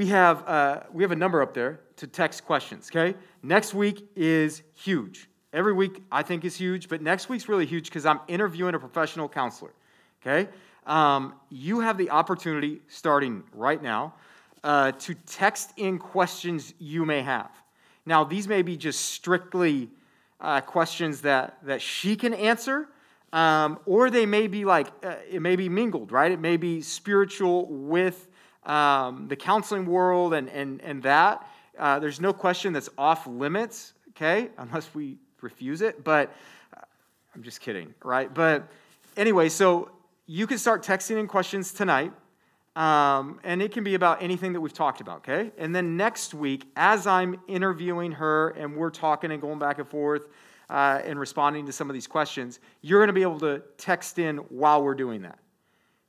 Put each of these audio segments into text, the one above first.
we have, uh, we have a number up there to text questions, okay? Next week is huge. Every week I think is huge, but next week's really huge because I'm interviewing a professional counselor, okay? Um, you have the opportunity starting right now uh, to text in questions you may have. Now, these may be just strictly uh, questions that, that she can answer, um, or they may be like, uh, it may be mingled, right? It may be spiritual with um, the counseling world and, and, and that. Uh, there's no question that's off limits, okay, unless we refuse it, but uh, I'm just kidding, right? But anyway, so you can start texting in questions tonight. Um, and it can be about anything that we've talked about, okay? And then next week, as I'm interviewing her and we're talking and going back and forth uh, and responding to some of these questions, you're going to be able to text in while we're doing that.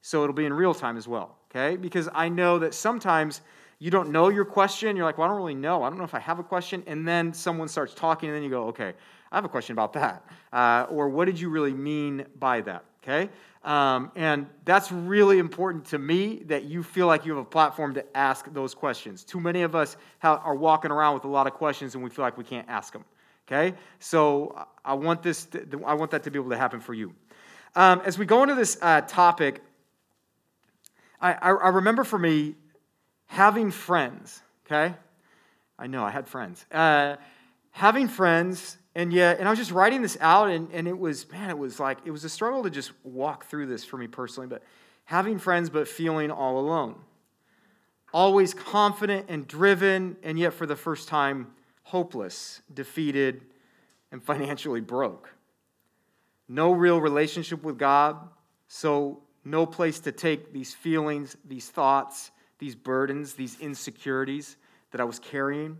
So it'll be in real time as well, okay? Because I know that sometimes you don't know your question. You're like, well, I don't really know. I don't know if I have a question. And then someone starts talking, and then you go, okay, I have a question about that. Uh, or what did you really mean by that, okay? Um, and that's really important to me that you feel like you have a platform to ask those questions. Too many of us have, are walking around with a lot of questions and we feel like we can't ask them. Okay? So I want, this to, I want that to be able to happen for you. Um, as we go into this uh, topic, I, I, I remember for me having friends, okay? I know I had friends. Uh, having friends and yet, and I was just writing this out, and, and it was, man, it was like, it was a struggle to just walk through this for me personally, but having friends, but feeling all alone. Always confident and driven, and yet for the first time, hopeless, defeated, and financially broke. No real relationship with God, so no place to take these feelings, these thoughts, these burdens, these insecurities that I was carrying.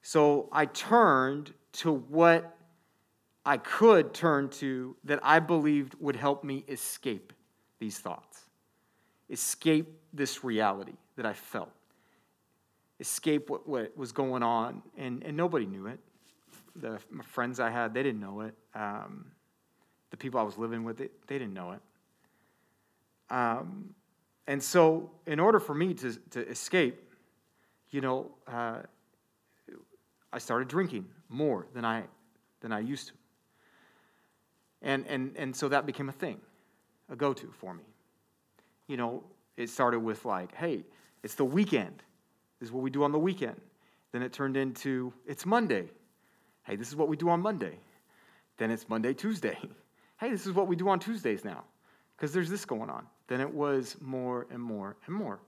So I turned to what I could turn to that I believed would help me escape these thoughts, escape this reality that I felt, escape what, what was going on. And, and nobody knew it. The friends I had, they didn't know it. Um, the people I was living with, they, they didn't know it. Um, and so, in order for me to, to escape, you know, uh, I started drinking more than I, than I used to. And, and, and so that became a thing, a go to for me. You know, it started with like, hey, it's the weekend. This is what we do on the weekend. Then it turned into, it's Monday. Hey, this is what we do on Monday. Then it's Monday, Tuesday. Hey, this is what we do on Tuesdays now, because there's this going on. Then it was more and more and more.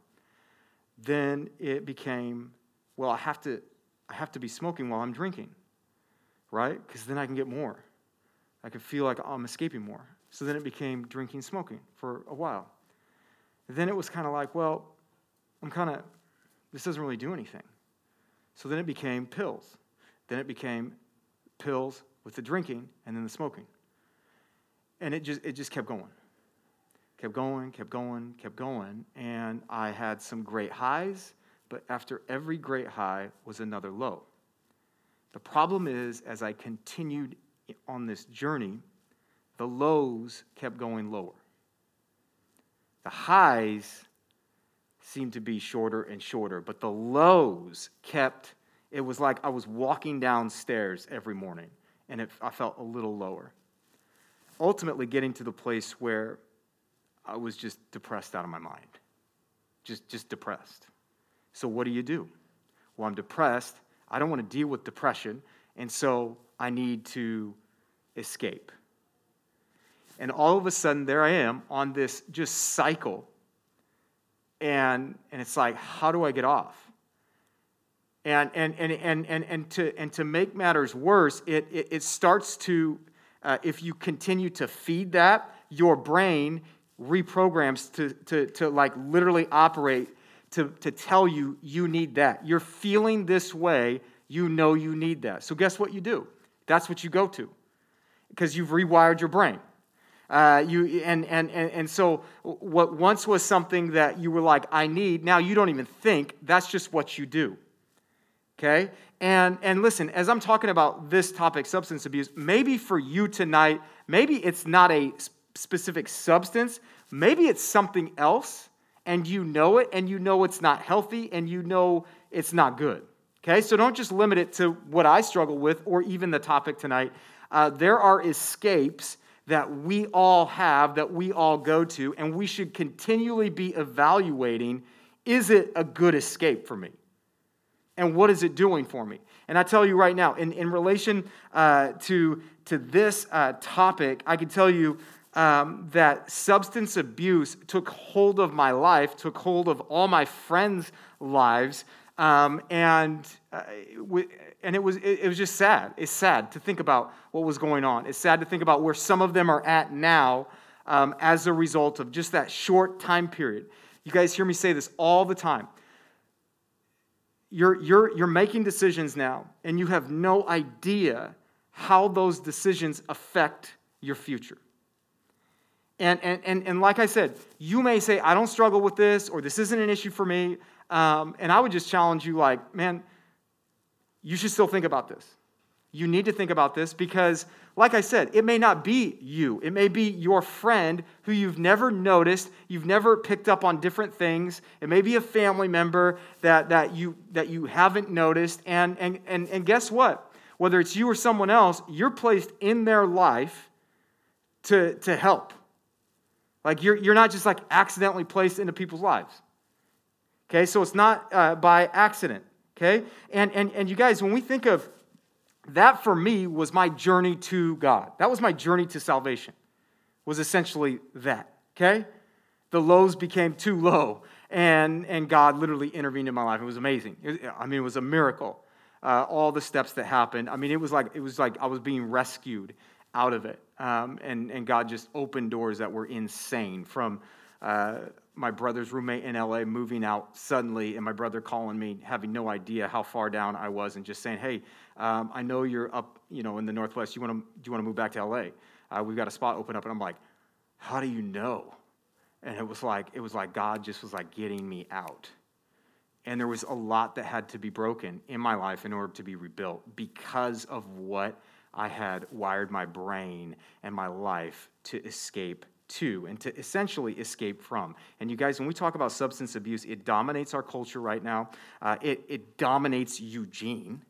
Then it became, well, I have to I have to be smoking while I'm drinking, right? Because then I can get more. I can feel like I'm escaping more. So then it became drinking, smoking for a while. then it was kind of like, well, I'm kind of, this doesn't really do anything. So then it became pills. Then it became pills with the drinking and then the smoking. And it just, it just kept going. Kept going, kept going, kept going. And I had some great highs but after every great high was another low. The problem is, as I continued on this journey, the lows kept going lower. The highs seemed to be shorter and shorter, but the lows kept, it was like I was walking downstairs every morning and it, I felt a little lower. Ultimately, getting to the place where I was just depressed out of my mind, just, just depressed. So, what do you do? Well, I'm depressed. I don't want to deal with depression. And so I need to escape. And all of a sudden, there I am on this just cycle. And, and it's like, how do I get off? And, and, and, and, and, and, to, and to make matters worse, it, it, it starts to, uh, if you continue to feed that, your brain reprograms to, to, to like literally operate to, to tell you you need that. You're feeling this way, you know you need that. So, guess what you do? That's what you go to because you've rewired your brain. Uh, you, and, and, and, and so, what once was something that you were like, I need, now you don't even think, that's just what you do. Okay? And, and listen, as I'm talking about this topic, substance abuse, maybe for you tonight, maybe it's not a specific substance, maybe it's something else and you know it, and you know it's not healthy, and you know it's not good. Okay, so don't just limit it to what I struggle with or even the topic tonight. Uh, there are escapes that we all have, that we all go to, and we should continually be evaluating is it a good escape for me? And what is it doing for me? And I tell you right now, in, in relation uh, to, to this uh, topic, I can tell you um, that substance abuse took hold of my life, took hold of all my friends' lives, um, and uh, and it was it, it was just sad. It's sad to think about what was going on. It's sad to think about where some of them are at now um, as a result of just that short time period. You guys hear me say this all the time. You're, you're, you're making decisions now, and you have no idea how those decisions affect your future. And, and, and, and like I said, you may say, I don't struggle with this, or this isn't an issue for me. Um, and I would just challenge you, like, man, you should still think about this. You need to think about this because, like I said, it may not be you. It may be your friend who you've never noticed, you've never picked up on different things. It may be a family member that, that, you, that you haven't noticed. And, and, and, and guess what? Whether it's you or someone else, you're placed in their life to, to help. Like you're, you're not just like accidentally placed into people's lives. Okay, so it's not uh, by accident. Okay? And, and, and you guys, when we think of that for me was my journey to God. That was my journey to salvation, was essentially that. Okay? The lows became too low, and, and God literally intervened in my life. It was amazing. It, I mean, it was a miracle. Uh, all the steps that happened. I mean, it was like it was like I was being rescued out of it, um, and and God just opened doors that were insane from uh, my brother's roommate in LA moving out suddenly, and my brother calling me, having no idea how far down I was, and just saying, "Hey, um, I know you're up, you know, in the Northwest. You want to do you want to move back to LA? Uh, we've got a spot open up." And I'm like, "How do you know?" And it was like it was like God just was like getting me out, and there was a lot that had to be broken in my life in order to be rebuilt because of what I had wired my brain and my life to escape to and to essentially escape from. And you guys, when we talk about substance abuse, it dominates our culture right now. Uh, it, it dominates Eugene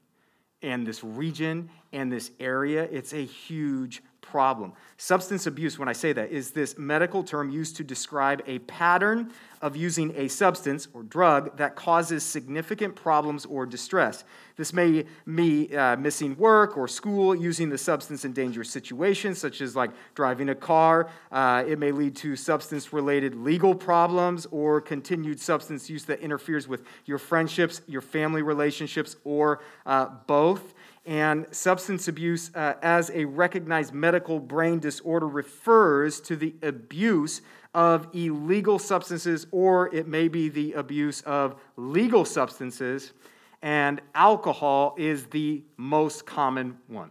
and this region and this area. It's a huge problem. Substance abuse, when I say that, is this medical term used to describe a pattern of using a substance or drug that causes significant problems or distress. This may be uh, missing work or school, using the substance in dangerous situations, such as like driving a car. Uh, it may lead to substance related legal problems or continued substance use that interferes with your friendships, your family relationships, or uh, both. And substance abuse, uh, as a recognized medical brain disorder, refers to the abuse of illegal substances, or it may be the abuse of legal substances, and alcohol is the most common one.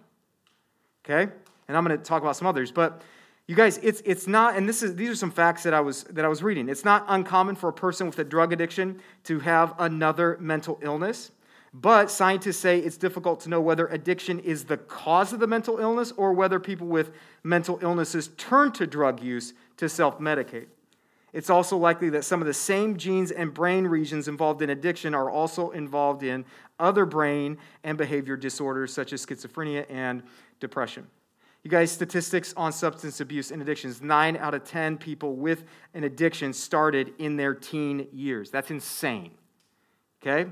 Okay? And I'm going to talk about some others, but you guys, it's, it's not, and this is, these are some facts that I, was, that I was reading. It's not uncommon for a person with a drug addiction to have another mental illness. But scientists say it's difficult to know whether addiction is the cause of the mental illness or whether people with mental illnesses turn to drug use to self medicate. It's also likely that some of the same genes and brain regions involved in addiction are also involved in other brain and behavior disorders such as schizophrenia and depression. You guys, statistics on substance abuse and addictions nine out of 10 people with an addiction started in their teen years. That's insane. Okay?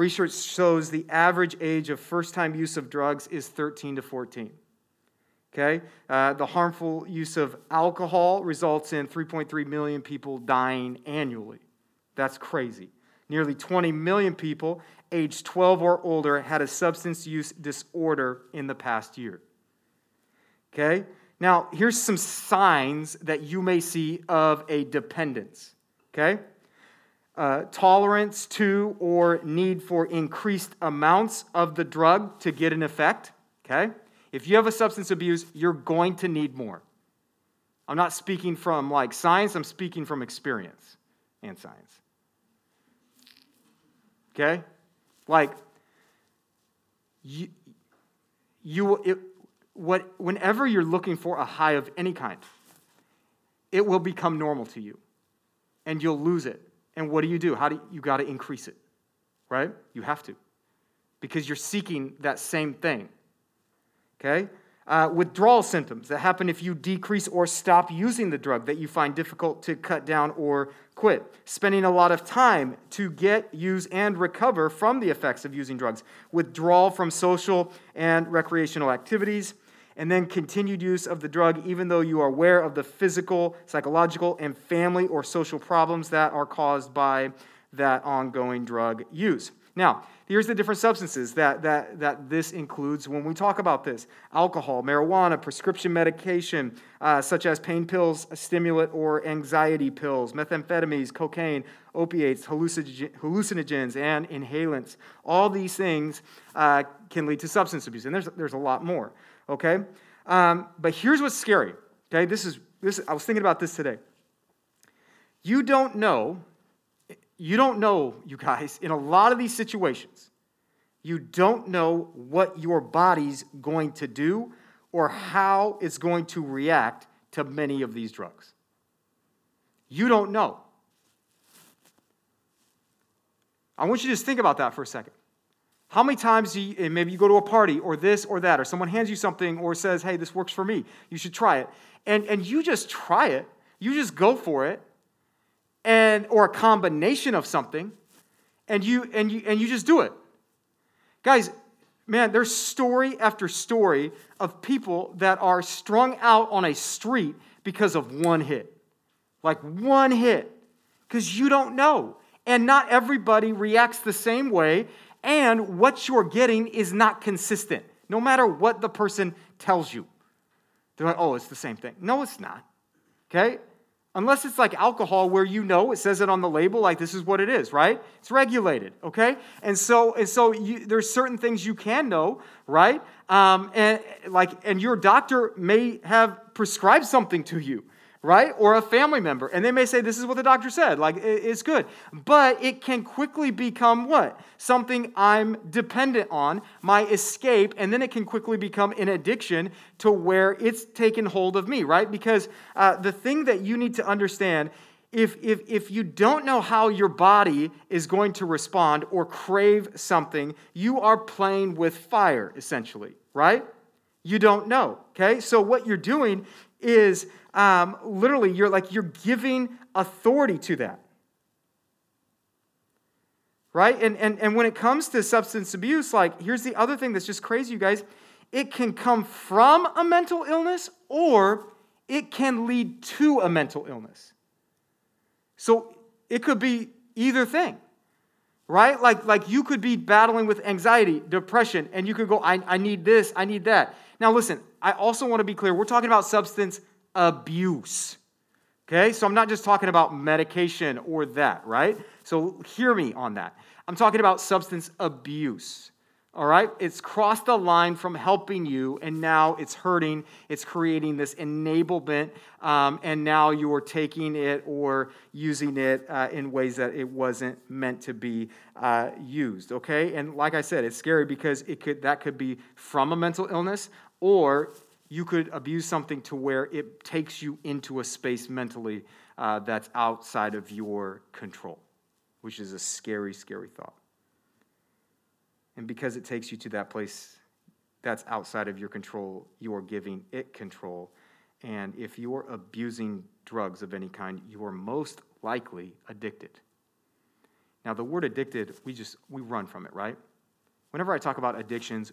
Research shows the average age of first time use of drugs is 13 to 14. Okay? Uh, the harmful use of alcohol results in 3.3 million people dying annually. That's crazy. Nearly 20 million people aged 12 or older had a substance use disorder in the past year. Okay? Now, here's some signs that you may see of a dependence. Okay? Uh, tolerance to or need for increased amounts of the drug to get an effect. Okay? If you have a substance abuse, you're going to need more. I'm not speaking from like science, I'm speaking from experience and science. Okay? Like, you, you it, what, whenever you're looking for a high of any kind, it will become normal to you. and you'll lose it. And what do you do? How do you, you got to increase it, right? You have to because you're seeking that same thing. Okay? Uh, withdrawal symptoms that happen if you decrease or stop using the drug that you find difficult to cut down or quit. Spending a lot of time to get, use, and recover from the effects of using drugs. Withdrawal from social and recreational activities. And then continued use of the drug, even though you are aware of the physical, psychological, and family or social problems that are caused by that ongoing drug use. Now, here's the different substances that, that, that this includes when we talk about this alcohol, marijuana, prescription medication, uh, such as pain pills, stimulant, or anxiety pills, methamphetamines, cocaine, opiates, hallucinogens, and inhalants. All these things uh, can lead to substance abuse, and there's, there's a lot more, okay? Um, but here's what's scary, okay? This is, this, I was thinking about this today. You don't know you don't know, you guys, in a lot of these situations, you don't know what your body's going to do or how it's going to react to many of these drugs. You don't know. I want you to just think about that for a second. How many times do you, maybe you go to a party or this or that, or someone hands you something or says, hey, this works for me, you should try it. And, and you just try it, you just go for it, and or a combination of something. And you and you and you just do it. Guys man there's story after story of people that are strung out on a street because of one hit. Like one hit. Because you don't know. And not everybody reacts the same way and what you're getting is not consistent no matter what the person tells you they're like oh it's the same thing no it's not okay Unless it's like alcohol where you know it says it on the label like this is what it is, right? It's regulated, okay? And so and so you, there's certain things you can know, right? Um, and like and your doctor may have prescribed something to you, right? Or a family member. And they may say, This is what the doctor said. Like, it's good. But it can quickly become what? Something I'm dependent on, my escape. And then it can quickly become an addiction to where it's taken hold of me, right? Because uh, the thing that you need to understand. If, if, if you don't know how your body is going to respond or crave something, you are playing with fire, essentially, right? You don't know, okay? So, what you're doing is um, literally, you're like, you're giving authority to that. Right? And, and, and when it comes to substance abuse, like, here's the other thing that's just crazy, you guys. It can come from a mental illness or it can lead to a mental illness. So it could be either thing right? Like, like you could be battling with anxiety, depression, and you could go, I, I need this, I need that. Now, listen, I also want to be clear we're talking about substance abuse. Okay, so I'm not just talking about medication or that, right? So hear me on that. I'm talking about substance abuse. All right? It's crossed the line from helping you, and now it's hurting. It's creating this enablement, um, and now you're taking it or using it uh, in ways that it wasn't meant to be uh, used. Okay? And like I said, it's scary because it could that could be from a mental illness, or you could abuse something to where it takes you into a space mentally uh, that's outside of your control, which is a scary, scary thought. And because it takes you to that place that's outside of your control, you are giving it control. And if you're abusing drugs of any kind, you are most likely addicted. Now, the word addicted, we just we run from it, right? Whenever I talk about addictions,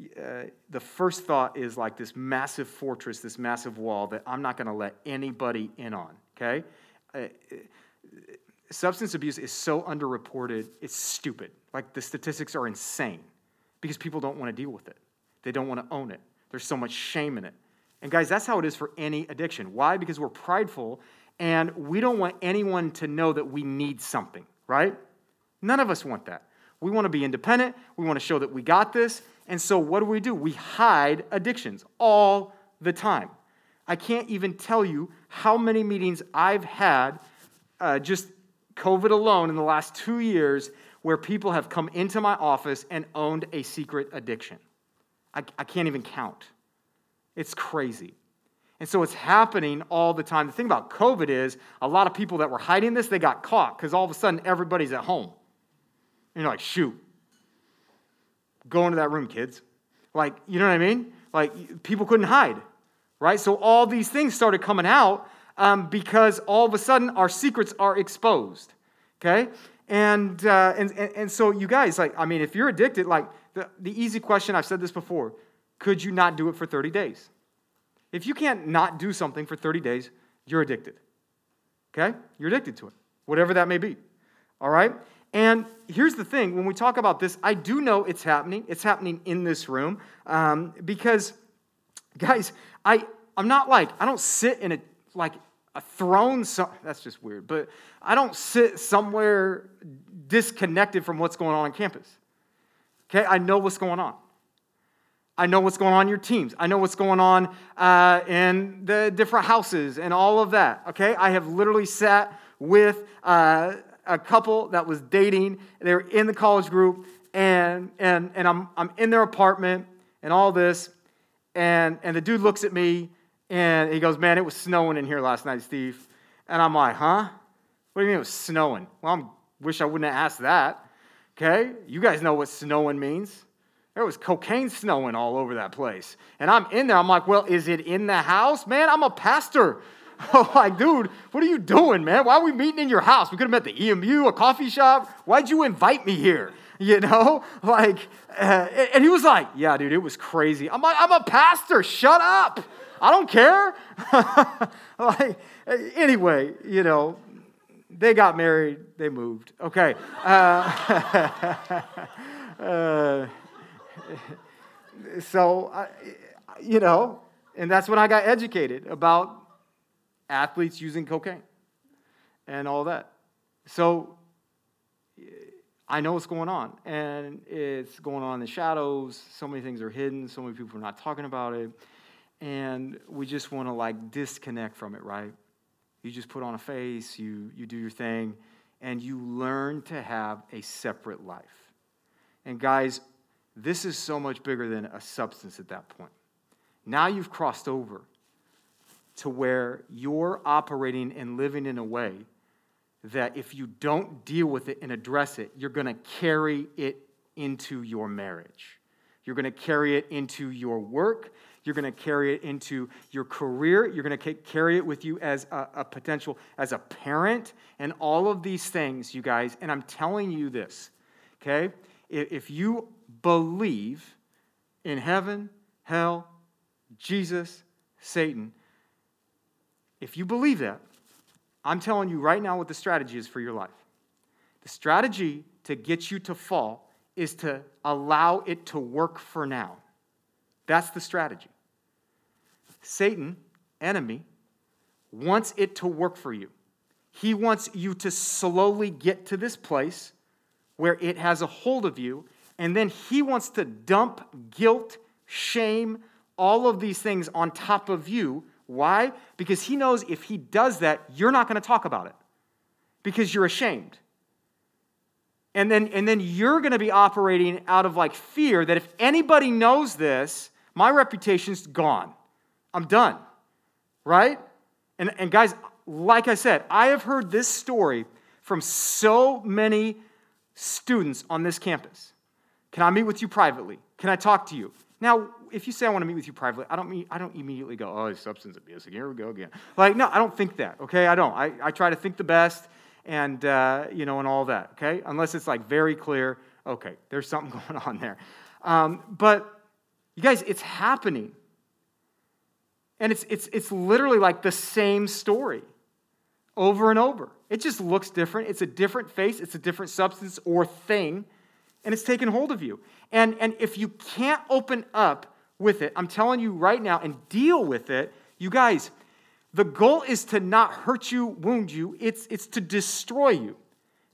uh, the first thought is like this massive fortress, this massive wall that I'm not going to let anybody in on, okay? Uh, substance abuse is so underreported, it's stupid. Like the statistics are insane because people don't want to deal with it, they don't want to own it. There's so much shame in it. And guys, that's how it is for any addiction. Why? Because we're prideful and we don't want anyone to know that we need something, right? None of us want that. We want to be independent. We want to show that we got this. And so, what do we do? We hide addictions all the time. I can't even tell you how many meetings I've had uh, just COVID alone in the last two years where people have come into my office and owned a secret addiction. I, I can't even count. It's crazy. And so it's happening all the time. The thing about COVID is a lot of people that were hiding this, they got caught because all of a sudden everybody's at home. And you're like, shoot, go into that room, kids. Like, you know what I mean? Like, people couldn't hide, right? So all these things started coming out um, because all of a sudden our secrets are exposed, okay? And, uh, and, and, and so you guys, like, I mean, if you're addicted, like, the, the easy question, I've said this before, could you not do it for 30 days? If you can't not do something for 30 days, you're addicted. Okay? You're addicted to it, whatever that may be. All right? And here's the thing when we talk about this, I do know it's happening. It's happening in this room um, because, guys, I, I'm not like, I don't sit in a, like, a throne. So, that's just weird, but I don't sit somewhere disconnected from what's going on on campus. Okay? I know what's going on. I know what's going on in your teams. I know what's going on uh, in the different houses and all of that. Okay? I have literally sat with uh, a couple that was dating. They were in the college group, and, and, and I'm, I'm in their apartment and all this. And, and the dude looks at me and he goes, Man, it was snowing in here last night, Steve. And I'm like, Huh? What do you mean it was snowing? Well, I wish I wouldn't have asked that. Okay? You guys know what snowing means. There was cocaine snowing all over that place. And I'm in there. I'm like, well, is it in the house? Man, I'm a pastor. Like, dude, what are you doing, man? Why are we meeting in your house? We could have met the EMU, a coffee shop. Why'd you invite me here? You know, like, uh, and he was like, yeah, dude, it was crazy. I'm like, I'm a pastor. Shut up. I don't care. like, anyway, you know, they got married, they moved. Okay. Uh, uh, so, I, you know, and that's when I got educated about athletes using cocaine and all that. So, I know what's going on, and it's going on in the shadows. So many things are hidden, so many people are not talking about it, and we just want to like disconnect from it, right? You just put on a face, you, you do your thing, and you learn to have a separate life. And guys, this is so much bigger than a substance at that point. Now you've crossed over to where you're operating and living in a way that if you don't deal with it and address it, you're going to carry it into your marriage. You're going to carry it into your work. You're going to carry it into your career. You're going to carry it with you as a, a, potential, as a parent, and all of these things, you guys. And I'm telling you this, okay? If you believe in heaven, hell, Jesus, Satan, if you believe that, I'm telling you right now what the strategy is for your life. The strategy to get you to fall is to allow it to work for now. That's the strategy. Satan, enemy, wants it to work for you. He wants you to slowly get to this place where it has a hold of you and then he wants to dump guilt, shame, all of these things on top of you. Why? Because he knows if he does that, you're not going to talk about it because you're ashamed. And then, and then you're going to be operating out of like fear that if anybody knows this, my reputation's gone. I'm done. Right? And, and guys, like I said, I have heard this story from so many students on this campus. Can I meet with you privately? Can I talk to you? Now, if you say I want to meet with you privately, I don't mean I don't immediately go, oh, substance abuse. Here we go again. Like, no, I don't think that. Okay, I don't. I, I try to think the best, and uh, you know, and all that. Okay, unless it's like very clear. Okay, there's something going on there. Um, but you guys, it's happening, and it's it's it's literally like the same story over and over. It just looks different. It's a different face. It's a different substance or thing and it's taken hold of you. And, and if you can't open up with it, I'm telling you right now, and deal with it, you guys, the goal is to not hurt you, wound you, it's, it's to destroy you.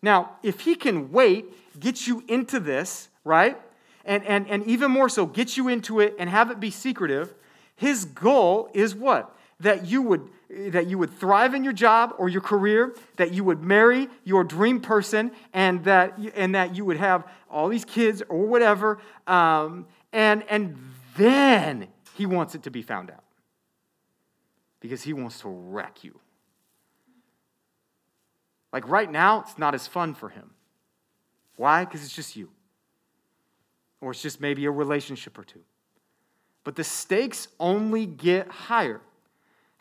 Now, if he can wait, get you into this, right? And, and, and even more so, get you into it and have it be secretive, his goal is what? That you would that you would thrive in your job or your career, that you would marry your dream person, and that, and that you would have all these kids or whatever. Um, and, and then he wants it to be found out. because he wants to wreck you. Like right now, it's not as fun for him. Why? Because it's just you. Or it's just maybe a relationship or two. But the stakes only get higher.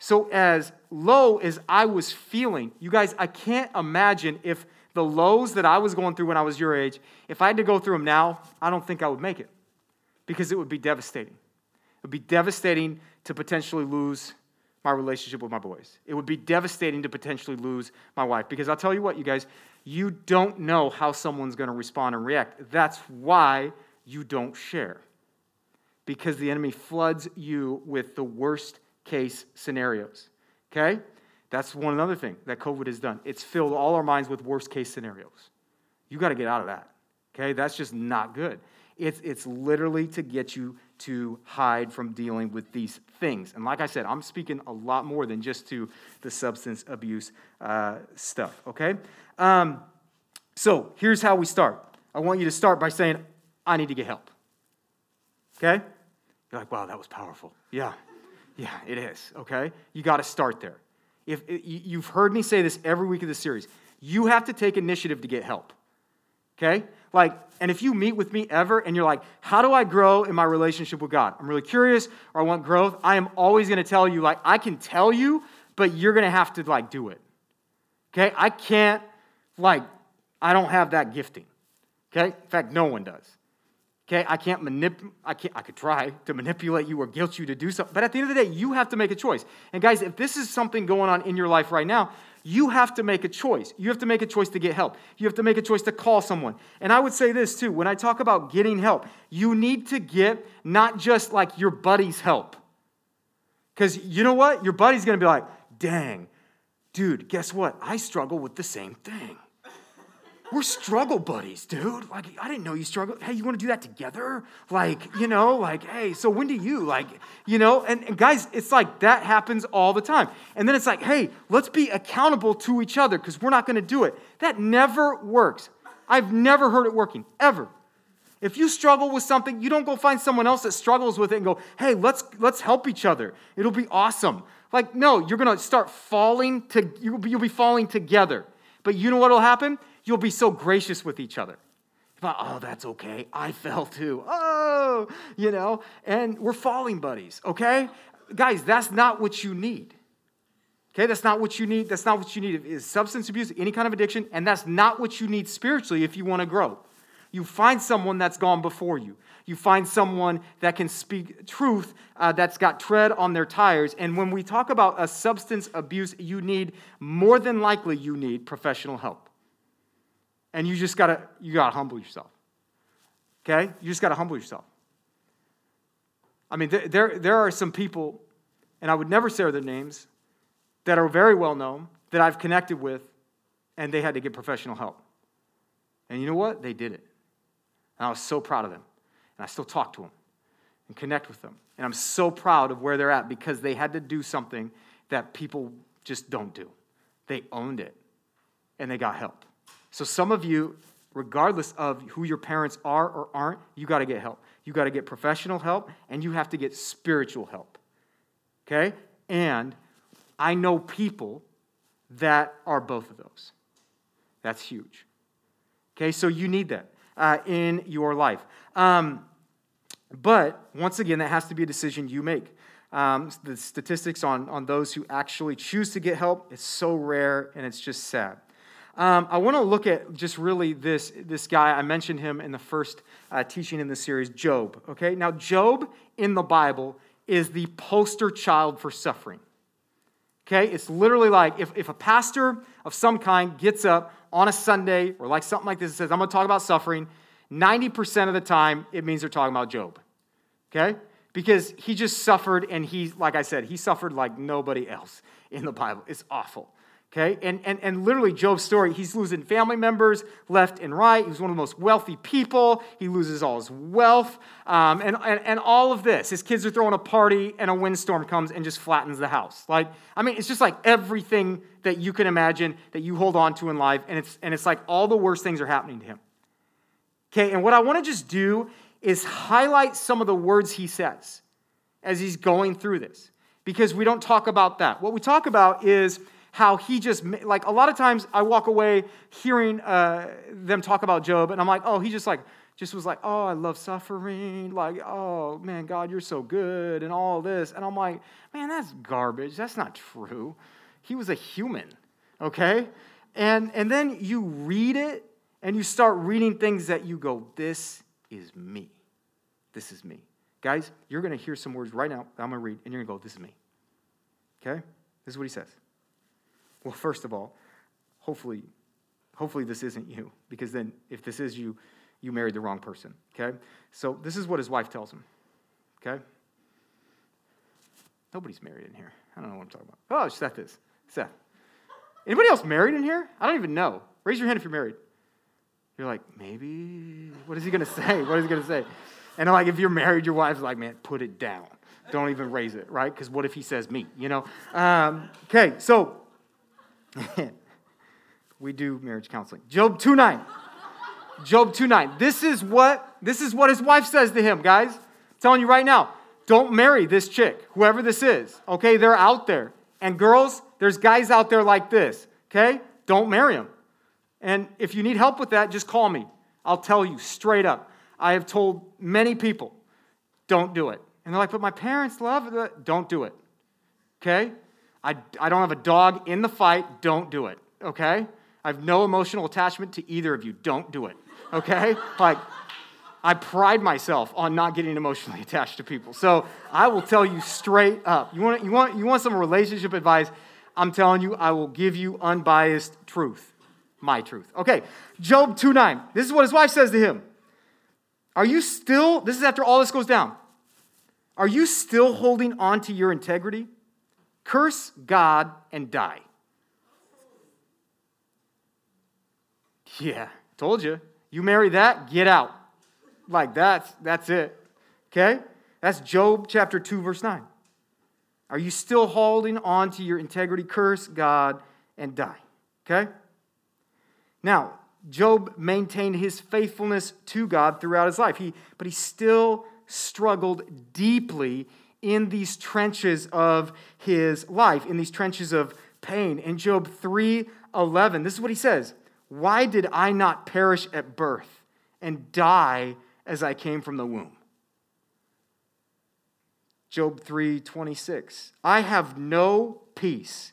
So, as low as I was feeling, you guys, I can't imagine if the lows that I was going through when I was your age, if I had to go through them now, I don't think I would make it because it would be devastating. It would be devastating to potentially lose my relationship with my boys. It would be devastating to potentially lose my wife because I'll tell you what, you guys, you don't know how someone's going to respond and react. That's why you don't share because the enemy floods you with the worst case scenarios. Okay? That's one another thing that COVID has done. It's filled all our minds with worst case scenarios. You got to get out of that. Okay? That's just not good. It's, it's literally to get you to hide from dealing with these things. And like I said, I'm speaking a lot more than just to the substance abuse uh, stuff, okay? Um, so here's how we start. I want you to start by saying, I need to get help. Okay? You're like, wow, that was powerful. Yeah, yeah, it is, okay? You got to start there. If, you've heard me say this every week of the series. You have to take initiative to get help. Okay? Like, and if you meet with me ever and you're like, how do I grow in my relationship with God? I'm really curious or I want growth. I am always going to tell you, like, I can tell you, but you're going to have to, like, do it. Okay? I can't, like, I don't have that gifting. Okay? In fact, no one does. Okay, I can't manipulate, I, can't, I could try to manipulate you or guilt you to do something, but at the end of the day, you have to make a choice. And guys, if this is something going on in your life right now, you have to make a choice. You have to make a choice to get help. You have to make a choice to call someone. And I would say this too when I talk about getting help, you need to get not just like your buddy's help. Because you know what? Your buddy's gonna be like, dang, dude, guess what? I struggle with the same thing. We're struggle buddies, dude. Like, I didn't know you struggled. Hey, you want to do that together? Like, you know, like, hey, so when do you, like, you know? And, and guys, it's like that happens all the time. And then it's like, hey, let's be accountable to each other because we're not going to do it. That never works. I've never heard it working, ever. If you struggle with something, you don't go find someone else that struggles with it and go, hey, let's, let's help each other. It'll be awesome. Like, no, you're going to start falling to, you'll be, you'll be falling together. But you know what will happen? You'll be so gracious with each other. oh, that's okay. I fell too. Oh, you know, and we're falling buddies, okay? Guys, that's not what you need. Okay, that's not what you need. That's not what you need is substance abuse, any kind of addiction, and that's not what you need spiritually if you want to grow. You find someone that's gone before you. You find someone that can speak truth, uh, that's got tread on their tires. And when we talk about a substance abuse, you need more than likely you need professional help. And you just gotta you gotta humble yourself. Okay? You just gotta humble yourself. I mean, there, there are some people, and I would never say their names, that are very well known, that I've connected with, and they had to get professional help. And you know what? They did it. And I was so proud of them. And I still talk to them and connect with them. And I'm so proud of where they're at because they had to do something that people just don't do. They owned it and they got help. So, some of you, regardless of who your parents are or aren't, you got to get help. You got to get professional help and you have to get spiritual help. Okay? And I know people that are both of those. That's huge. Okay, so you need that uh, in your life. Um, but once again, that has to be a decision you make. Um, the statistics on, on those who actually choose to get help is so rare and it's just sad. Um, I want to look at just really this, this guy. I mentioned him in the first uh, teaching in the series, Job. Okay, now Job in the Bible is the poster child for suffering. Okay, it's literally like if, if a pastor of some kind gets up on a Sunday or like something like this and says, I'm going to talk about suffering, 90% of the time it means they're talking about Job. Okay? Because he just suffered and he, like I said, he suffered like nobody else in the Bible. It's awful. Okay, and, and, and literally, Job's story, he's losing family members left and right. He was one of the most wealthy people. He loses all his wealth um, and, and, and all of this. His kids are throwing a party, and a windstorm comes and just flattens the house. Like, I mean, it's just like everything that you can imagine that you hold on to in life, and it's, and it's like all the worst things are happening to him. Okay, and what I want to just do is highlight some of the words he says as he's going through this because we don't talk about that. What we talk about is how he just, like, a lot of times I walk away hearing uh, them talk about Job, and I'm like, oh, he just like, just was like, oh, I love suffering. Like, oh, man, God, you're so good, and all this. And I'm like, man, that's garbage. That's not true. He was a human, okay? And, and then you read it, and you start reading things that you go, this is me. This is me. Guys, you're going to hear some words right now I'm going to read, and you're going to go, this is me. Okay? This is what he says. Well, first of all, hopefully, hopefully this isn't you, because then if this is you, you married the wrong person. Okay? So this is what his wife tells him. Okay? Nobody's married in here. I don't know what I'm talking about. Oh, Seth is. Seth. Anybody else married in here? I don't even know. Raise your hand if you're married. You're like, maybe. What is he going to say? What is he going to say? And I'm like, if you're married, your wife's like, man, put it down. Don't even raise it, right? Because what if he says me, you know? Um, okay, so we do marriage counseling. Job 2 9. Job 2 9. This is what this is what his wife says to him, guys. I'm telling you right now, don't marry this chick, whoever this is. Okay, they're out there. And girls, there's guys out there like this. Okay? Don't marry them. And if you need help with that, just call me. I'll tell you straight up. I have told many people, don't do it. And they're like, but my parents love it. Don't do it. Okay? I, I don't have a dog in the fight. Don't do it. Okay? I have no emotional attachment to either of you. Don't do it. Okay? like, I pride myself on not getting emotionally attached to people. So I will tell you straight up. You want, you want, you want some relationship advice? I'm telling you, I will give you unbiased truth my truth. Okay, Job 2 9. This is what his wife says to him. Are you still, this is after all this goes down, are you still holding on to your integrity? Curse God and die. Yeah, told you. You marry that, get out. Like that's that's it. Okay? That's Job chapter 2 verse 9. Are you still holding on to your integrity? Curse God and die. Okay? Now, Job maintained his faithfulness to God throughout his life, he, but he still struggled deeply in these trenches of his life, in these trenches of pain. In Job 3:11, this is what he says, "Why did I not perish at birth and die as I came from the womb?" Job 3:26, "I have no peace,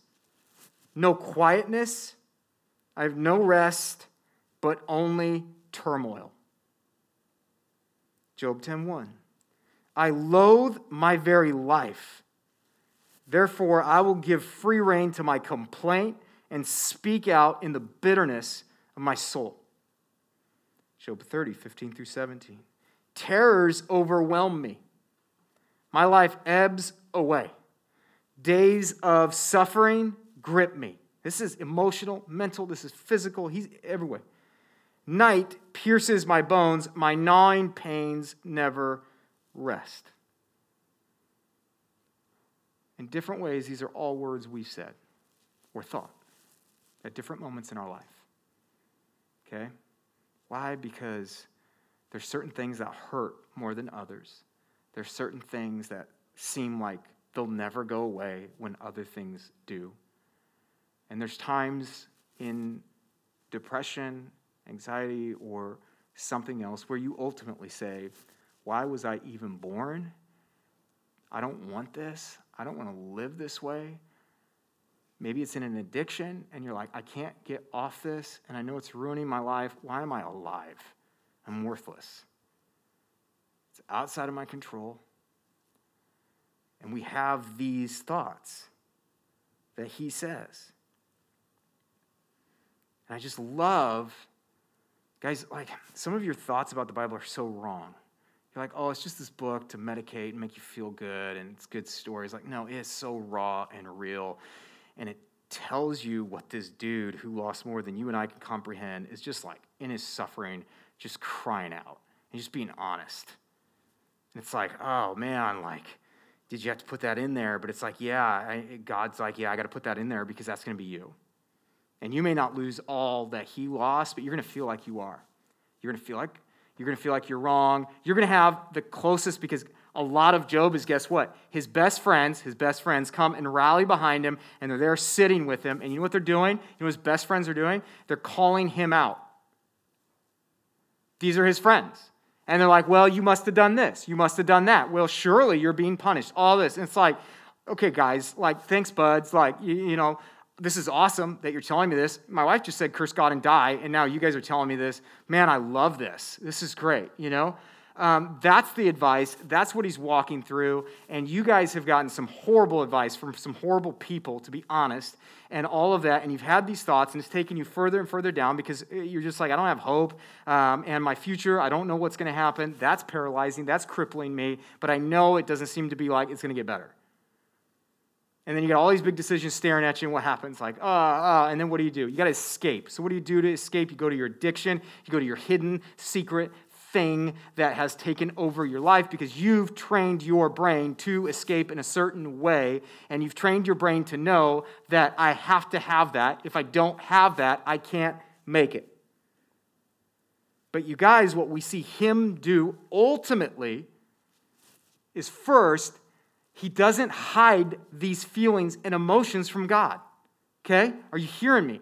no quietness, I have no rest, but only turmoil. Job 10:1. I loathe my very life. Therefore, I will give free rein to my complaint and speak out in the bitterness of my soul. Job 30, 15 through 17. Terrors overwhelm me. My life ebbs away. Days of suffering grip me. This is emotional, mental, this is physical. He's everywhere. Night pierces my bones, my gnawing pains never rest. In different ways, these are all words we've said or thought at different moments in our life. Okay? Why? Because there's certain things that hurt more than others. There's certain things that seem like they'll never go away when other things do. And there's times in depression, anxiety, or something else where you ultimately say, Why was I even born? I don't want this. I don't want to live this way. Maybe it's in an addiction, and you're like, I can't get off this, and I know it's ruining my life. Why am I alive? I'm worthless. It's outside of my control. And we have these thoughts that he says. And I just love, guys, like some of your thoughts about the Bible are so wrong. You're like, oh, it's just this book to medicate and make you feel good and it's good stories. Like, no, it's so raw and real. And it tells you what this dude who lost more than you and I can comprehend is just like in his suffering, just crying out and just being honest. And it's like, oh man, like, did you have to put that in there? But it's like, yeah, I, God's like, yeah, I got to put that in there because that's going to be you. And you may not lose all that he lost, but you're going to feel like you are. You're going to feel like You're going to feel like you're wrong. You're going to have the closest, because a lot of Job is guess what? His best friends, his best friends come and rally behind him, and they're there sitting with him. And you know what they're doing? You know his best friends are doing? They're calling him out. These are his friends. And they're like, well, you must have done this. You must have done that. Well, surely you're being punished. All this. And it's like, okay, guys, like, thanks, buds. Like, you, you know, this is awesome that you're telling me this. My wife just said, curse God and die. And now you guys are telling me this. Man, I love this. This is great, you know? Um, that's the advice. That's what he's walking through. And you guys have gotten some horrible advice from some horrible people, to be honest, and all of that. And you've had these thoughts, and it's taken you further and further down because uh, you're just like, I don't have hope. Um, and my future, I don't know what's going to happen. That's paralyzing. That's crippling me. But I know it doesn't seem to be like it's going to get better. And then you got all these big decisions staring at you, and what happens? Like, ah, uh, uh, and then what do you do? You got to escape. So, what do you do to escape? You go to your addiction, you go to your hidden, secret thing that has taken over your life because you've trained your brain to escape in a certain way, and you've trained your brain to know that I have to have that. If I don't have that, I can't make it. But you guys, what we see him do ultimately is first, he doesn't hide these feelings and emotions from God. Okay? Are you hearing me?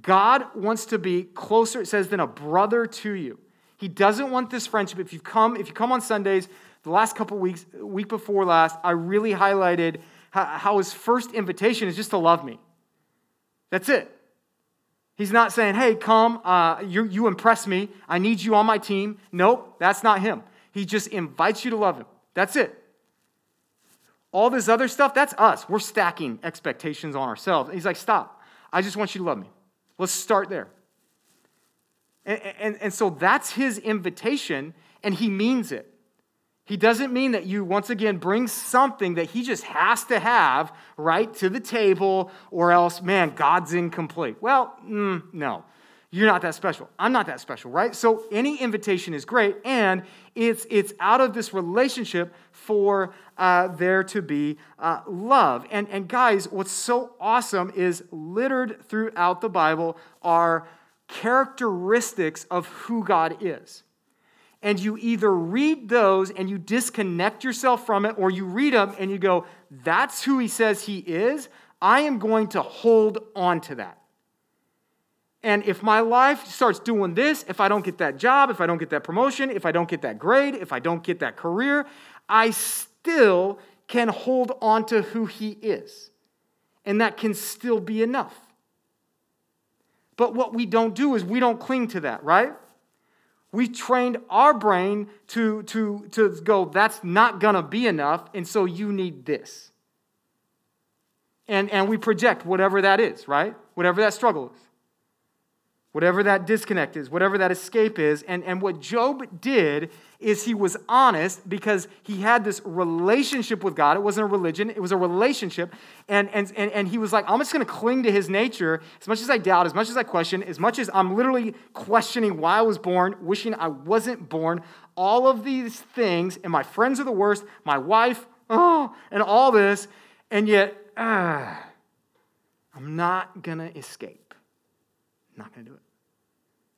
God wants to be closer, it says, than a brother to you. He doesn't want this friendship. If you come, if you come on Sundays, the last couple weeks, week before last, I really highlighted how, his first invitation is just to love me. That's it. He's not saying, hey, come, uh, you, you impress me. I need you on my team. Nope, that's not him. He just invites you to love him. That's it. All this other stuff, that's us. We're stacking expectations on ourselves. he's like, stop. I just want you to love me. Let's start there. And, and, and so that's his invitation, and he means it. He doesn't mean that you, once again, bring something that he just has to have right to the table, or else, man, God's incomplete. Well, mm, no, you're not that special. I'm not that special, right? So any invitation is great, and it's, it's out of this relationship for uh, there to be uh, love. And, and guys, what's so awesome is littered throughout the Bible are characteristics of who God is. And you either read those and you disconnect yourself from it, or you read them and you go, That's who he says he is. I am going to hold on to that. And if my life starts doing this, if I don't get that job, if I don't get that promotion, if I don't get that grade, if I don't get that career, I still can hold on to who he is. And that can still be enough. But what we don't do is we don't cling to that, right? We trained our brain to, to, to go, that's not gonna be enough, and so you need this. And, and we project whatever that is, right? Whatever that struggle is whatever that disconnect is, whatever that escape is. And, and what Job did is he was honest because he had this relationship with God. It wasn't a religion, it was a relationship. And, and, and, and he was like, I'm just going to cling to his nature as much as I doubt, as much as I question, as much as I'm literally questioning why I was born, wishing I wasn't born. All of these things, and my friends are the worst, my wife, oh, and all this. And yet, uh, I'm not going to escape. I'm not going to do it.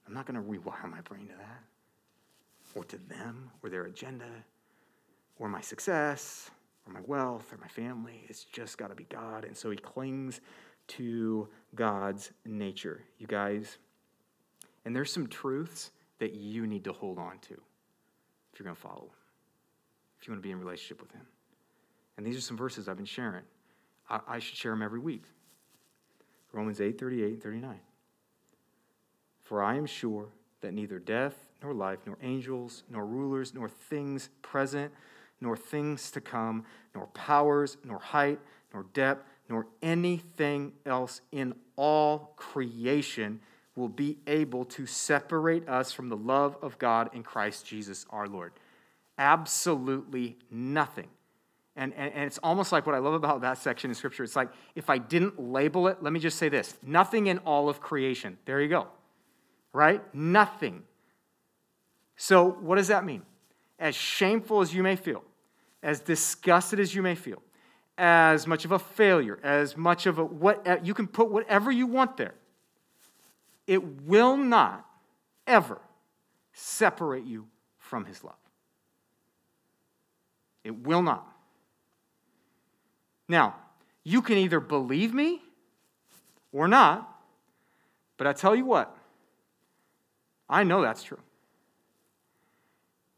I'm not going to rewire my brain to that, or to them, or their agenda, or my success, or my wealth, or my family. It's just got to be God. And so he clings to God's nature, you guys. And there's some truths that you need to hold on to if you're going to follow him, if you want to be in relationship with him. And these are some verses I've been sharing. I, I should share them every week. Romans 8, 38 and 39. For I am sure that neither death, nor life, nor angels, nor rulers, nor things present, nor things to come, nor powers, nor height, nor depth, nor anything else in all creation will be able to separate us from the love of God in Christ Jesus our Lord. Absolutely nothing. And, and, and, it's almost like what I love about that section in Scripture. It's like if I didn't label it, let me just say this nothing in all of creation. There you go right? Nothing. So, what does that mean? As shameful as you may feel, as disgusted as you may feel, as much of a failure, as much of a what uh, you can put whatever you want there. It will not ever separate you from his love. It will not. Now, you can either believe me or not, but I tell you what, I know that's true.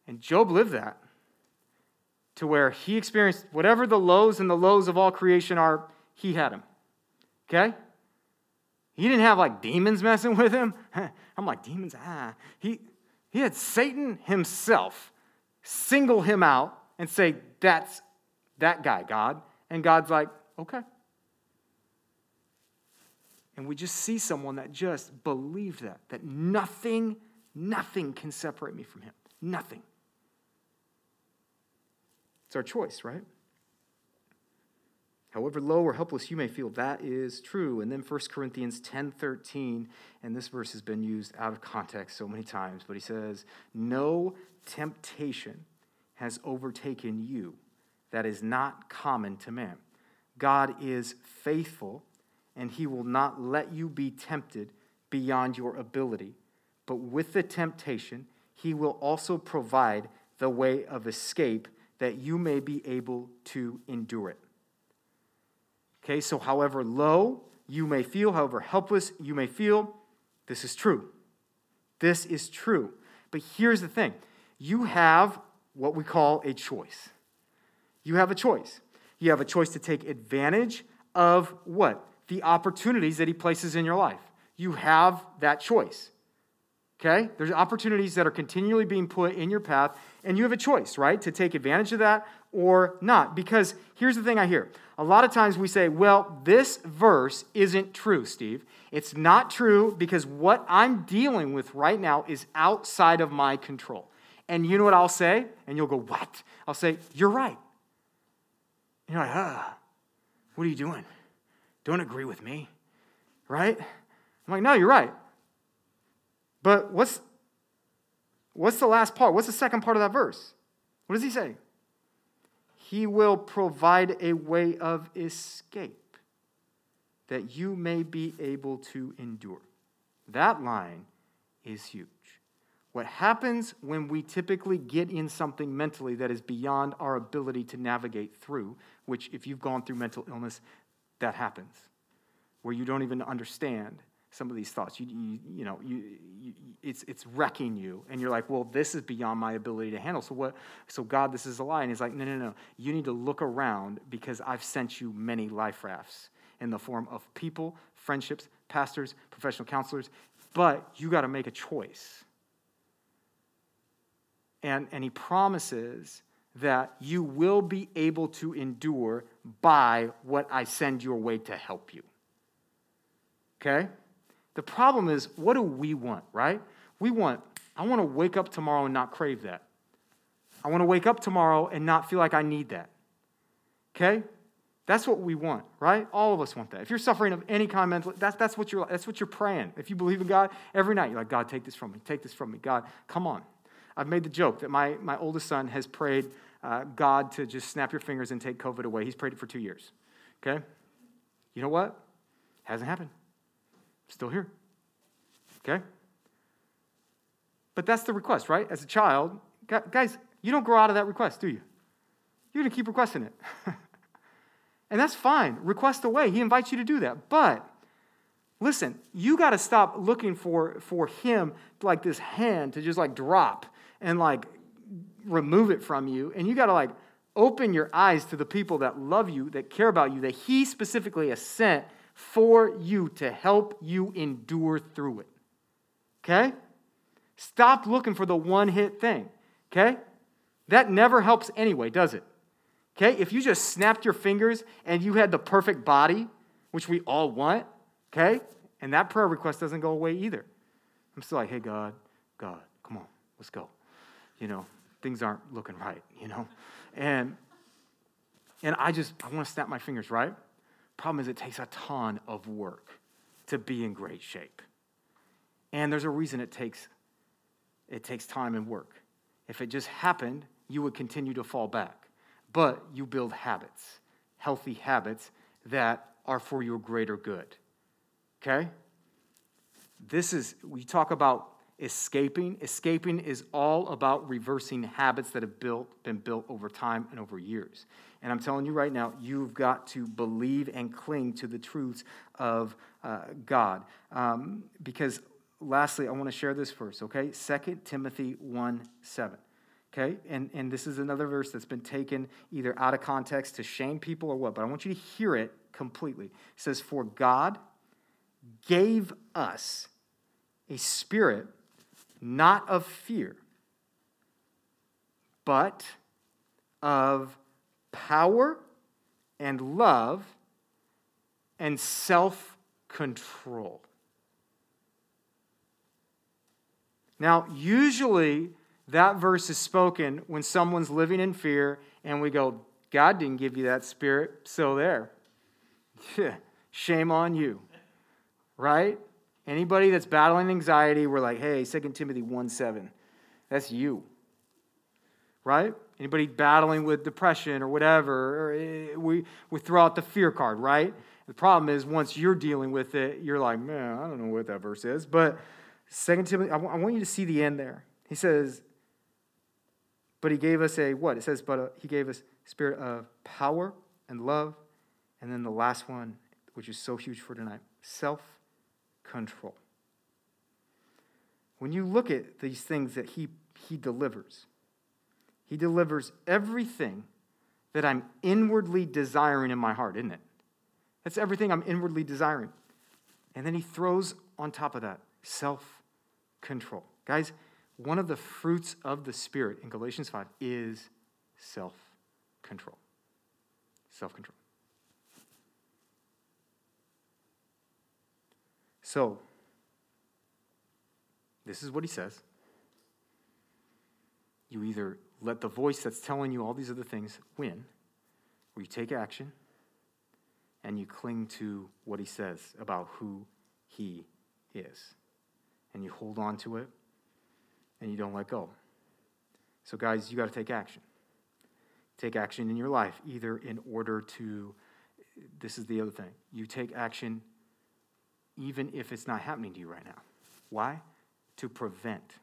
And Job lived that to where he experienced whatever the lows and the lows of all creation are, he had them. Okay? He didn't have like demons messing with him. I'm like, demons, ah. He, he had Satan himself single him out and say, That's that guy, God. And God's like, Okay. And we just see someone that just believed that, that nothing, nothing can separate me from him. Nothing. It's our choice, right? However low or helpless you may feel, that is true. And then 1 Corinthians 10 13, and this verse has been used out of context so many times, but he says, No temptation has overtaken you that is not common to man. God is faithful, and he will not let you be tempted beyond your ability. But with the temptation, he will also provide the way of escape that you may be able to endure it. Okay, so however low you may feel, however helpless you may feel, this is true. This is true. But here's the thing you have what we call a choice. You have a choice. You have a choice to take advantage of what? The opportunities that He places in your life. You have that choice. Okay? There's opportunities that are continually being put in your path, and you have a choice, right? To take advantage of that or not. Because here's the thing I hear a lot of times we say, well, this verse isn't true, Steve. It's not true because what I'm dealing with right now is outside of my control. And you know what I'll say? And you'll go, what? I'll say, you're right. And you're like, ah, what are you doing? Don't agree with me, right? I'm like, no, you're right. But what's, what's the last part? What's the second part of that verse? What does he say? He will provide a way of escape that you may be able to endure. That line is huge. What happens when we typically get in something mentally that is beyond our ability to navigate through, which, if you've gone through mental illness, that happens, where you don't even understand some of these thoughts. You, you, you know, you, you, it's, it's wrecking you. And you're like, well, this is beyond my ability to handle. So what? So God, this is a lie. And he's like, no, no, no. You need to look around because I've sent you many life rafts in the form of people, friendships, pastors, professional counselors. But you got to make a choice. And, and he promises that you will be able to endure by what I send your way to help you. Okay? The problem is, what do we want, right? We want, I want to wake up tomorrow and not crave that. I want to wake up tomorrow and not feel like I need that. Okay? That's what we want, right? All of us want that. If you're suffering of any kind of mental, that's, that's, what you're, that's what you're praying. If you believe in God, every night you're like, God, take this from me. Take this from me. God, come on. I've made the joke that my, my oldest son has prayed uh, God to just snap your fingers and take COVID away. He's prayed it for two years. Okay? You know what? Hasn't happened. Still here. Okay? But that's the request, right? As a child, guys, you don't grow out of that request, do you? You're going to keep requesting it. and that's fine. Request away. He invites you to do that. But listen, you got to stop looking for, for him like this hand to just like drop and like remove it from you. And you got to like open your eyes to the people that love you, that care about you, that he specifically has sent for you to help you endure through it. Okay? Stop looking for the one hit thing. Okay? That never helps anyway, does it? Okay? If you just snapped your fingers and you had the perfect body, which we all want, okay? And that prayer request doesn't go away either. I'm still like, hey, God, God, come on, let's go. You know, things aren't looking right, you know? And and I just I want to snap my fingers, right? Problem is, it takes a ton of work to be in great shape. And there's a reason it takes, it takes time and work. If it just happened, you would continue to fall back. But you build habits, healthy habits that are for your greater good. Okay? This is, we talk about escaping. Escaping is all about reversing habits that have built, been built over time and over years. And I'm telling you right now, you've got to believe and cling to the truths of uh, God. Um, because, lastly, I want to share this verse, okay? 2 Timothy 1 7. Okay? And, and this is another verse that's been taken either out of context to shame people or what, but I want you to hear it completely. It says, For God gave us a spirit not of fear, but of power and love and self control. Now, usually that verse is spoken when someone's living in fear and we go, God didn't give you that spirit, so there. Shame on you. Right? Anybody that's battling anxiety, we're like, hey, 2 Timothy 1 7. That's you. Right? Anybody battling with depression or whatever, or eh, we, we throw out the fear card, right? The problem is once you're dealing with it, you're like, man, I don't know what that verse is. But 2 Timothy, I want you to see the end there. He says, but he gave us a what? It says, but a, uh, he gave us spirit of power and love. And then the last one, which is so huge for tonight, self control. When you look at these things that he, he delivers, he delivers everything that I'm inwardly desiring in my heart, isn't it? That's everything I'm inwardly desiring. And then he throws on top of that self control. Guys, one of the fruits of the Spirit in Galatians 5 is self control. Self control. So, this is what he says. You either let the voice that's telling you all these other things win, or you take action and you cling to what he says about who he is. And you hold on to it and you don't let go. So, guys, you got to take action. Take action in your life, either in order to, this is the other thing, you take action even if it's not happening to you right now. Why? To prevent.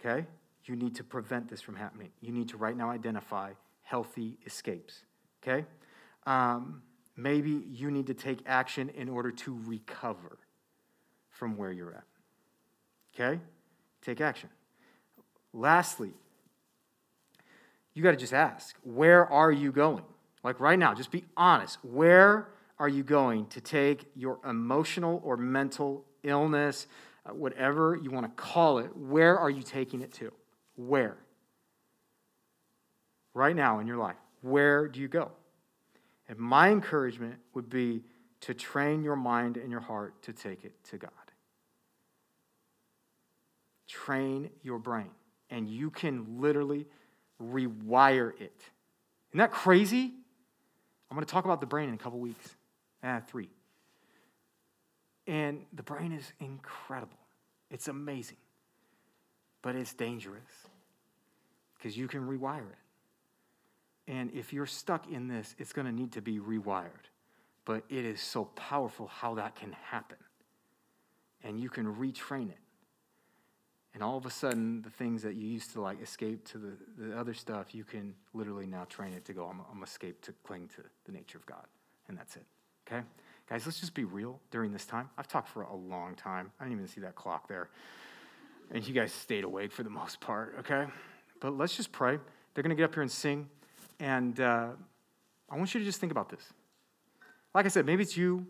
Okay? You need to prevent this from happening. You need to right now identify healthy escapes. Okay? Um, maybe you need to take action in order to recover from where you're at. Okay? Take action. Lastly, you got to just ask, where are you going? Like right now, just be honest. Where are you going to take your emotional or mental illness, uh, whatever you want to call it, where are you taking it to? Where? Right now in your life, where do you go? And my encouragement would be to train your mind and your heart to take it to God. Train your brain, and you can literally rewire it. Isn't that crazy? I'm going to talk about the brain in a couple weeks. Ah, three. And the brain is incredible. It's amazing. But it's dangerous because you can rewire it. And if you're stuck in this, it's going to need to be rewired. But it is so powerful how that can happen. And you can retrain it. And all of a sudden, the things that you used to like escape to the, the other stuff, you can literally now train it to go, I'm, I'm escape to cling to the nature of God. And that's it. Okay? Guys, let's just be real during this time. I've talked for a long time. I didn't even see that clock there. And you guys stayed awake for the most part, okay? But let's just pray. They're to get up here and sing. And uh, I want you to just think about this. Like I said, maybe it's you,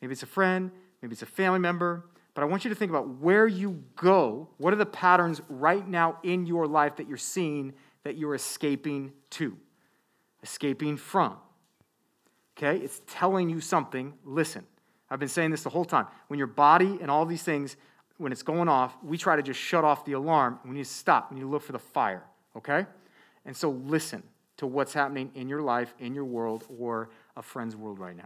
maybe it's a friend, maybe it's a family member, but I want you to think about where you go. What are the patterns right now in your life that you're seeing that you're escaping to, escaping from? Okay? It's telling you something. Listen. I've been saying this the whole time. When your body and all these things, when it's going off, we try to just shut off the alarm. We need to stop. We need to look for the fire. Okay? And so listen to what's happening in your life, in your world, or a friend's world right now.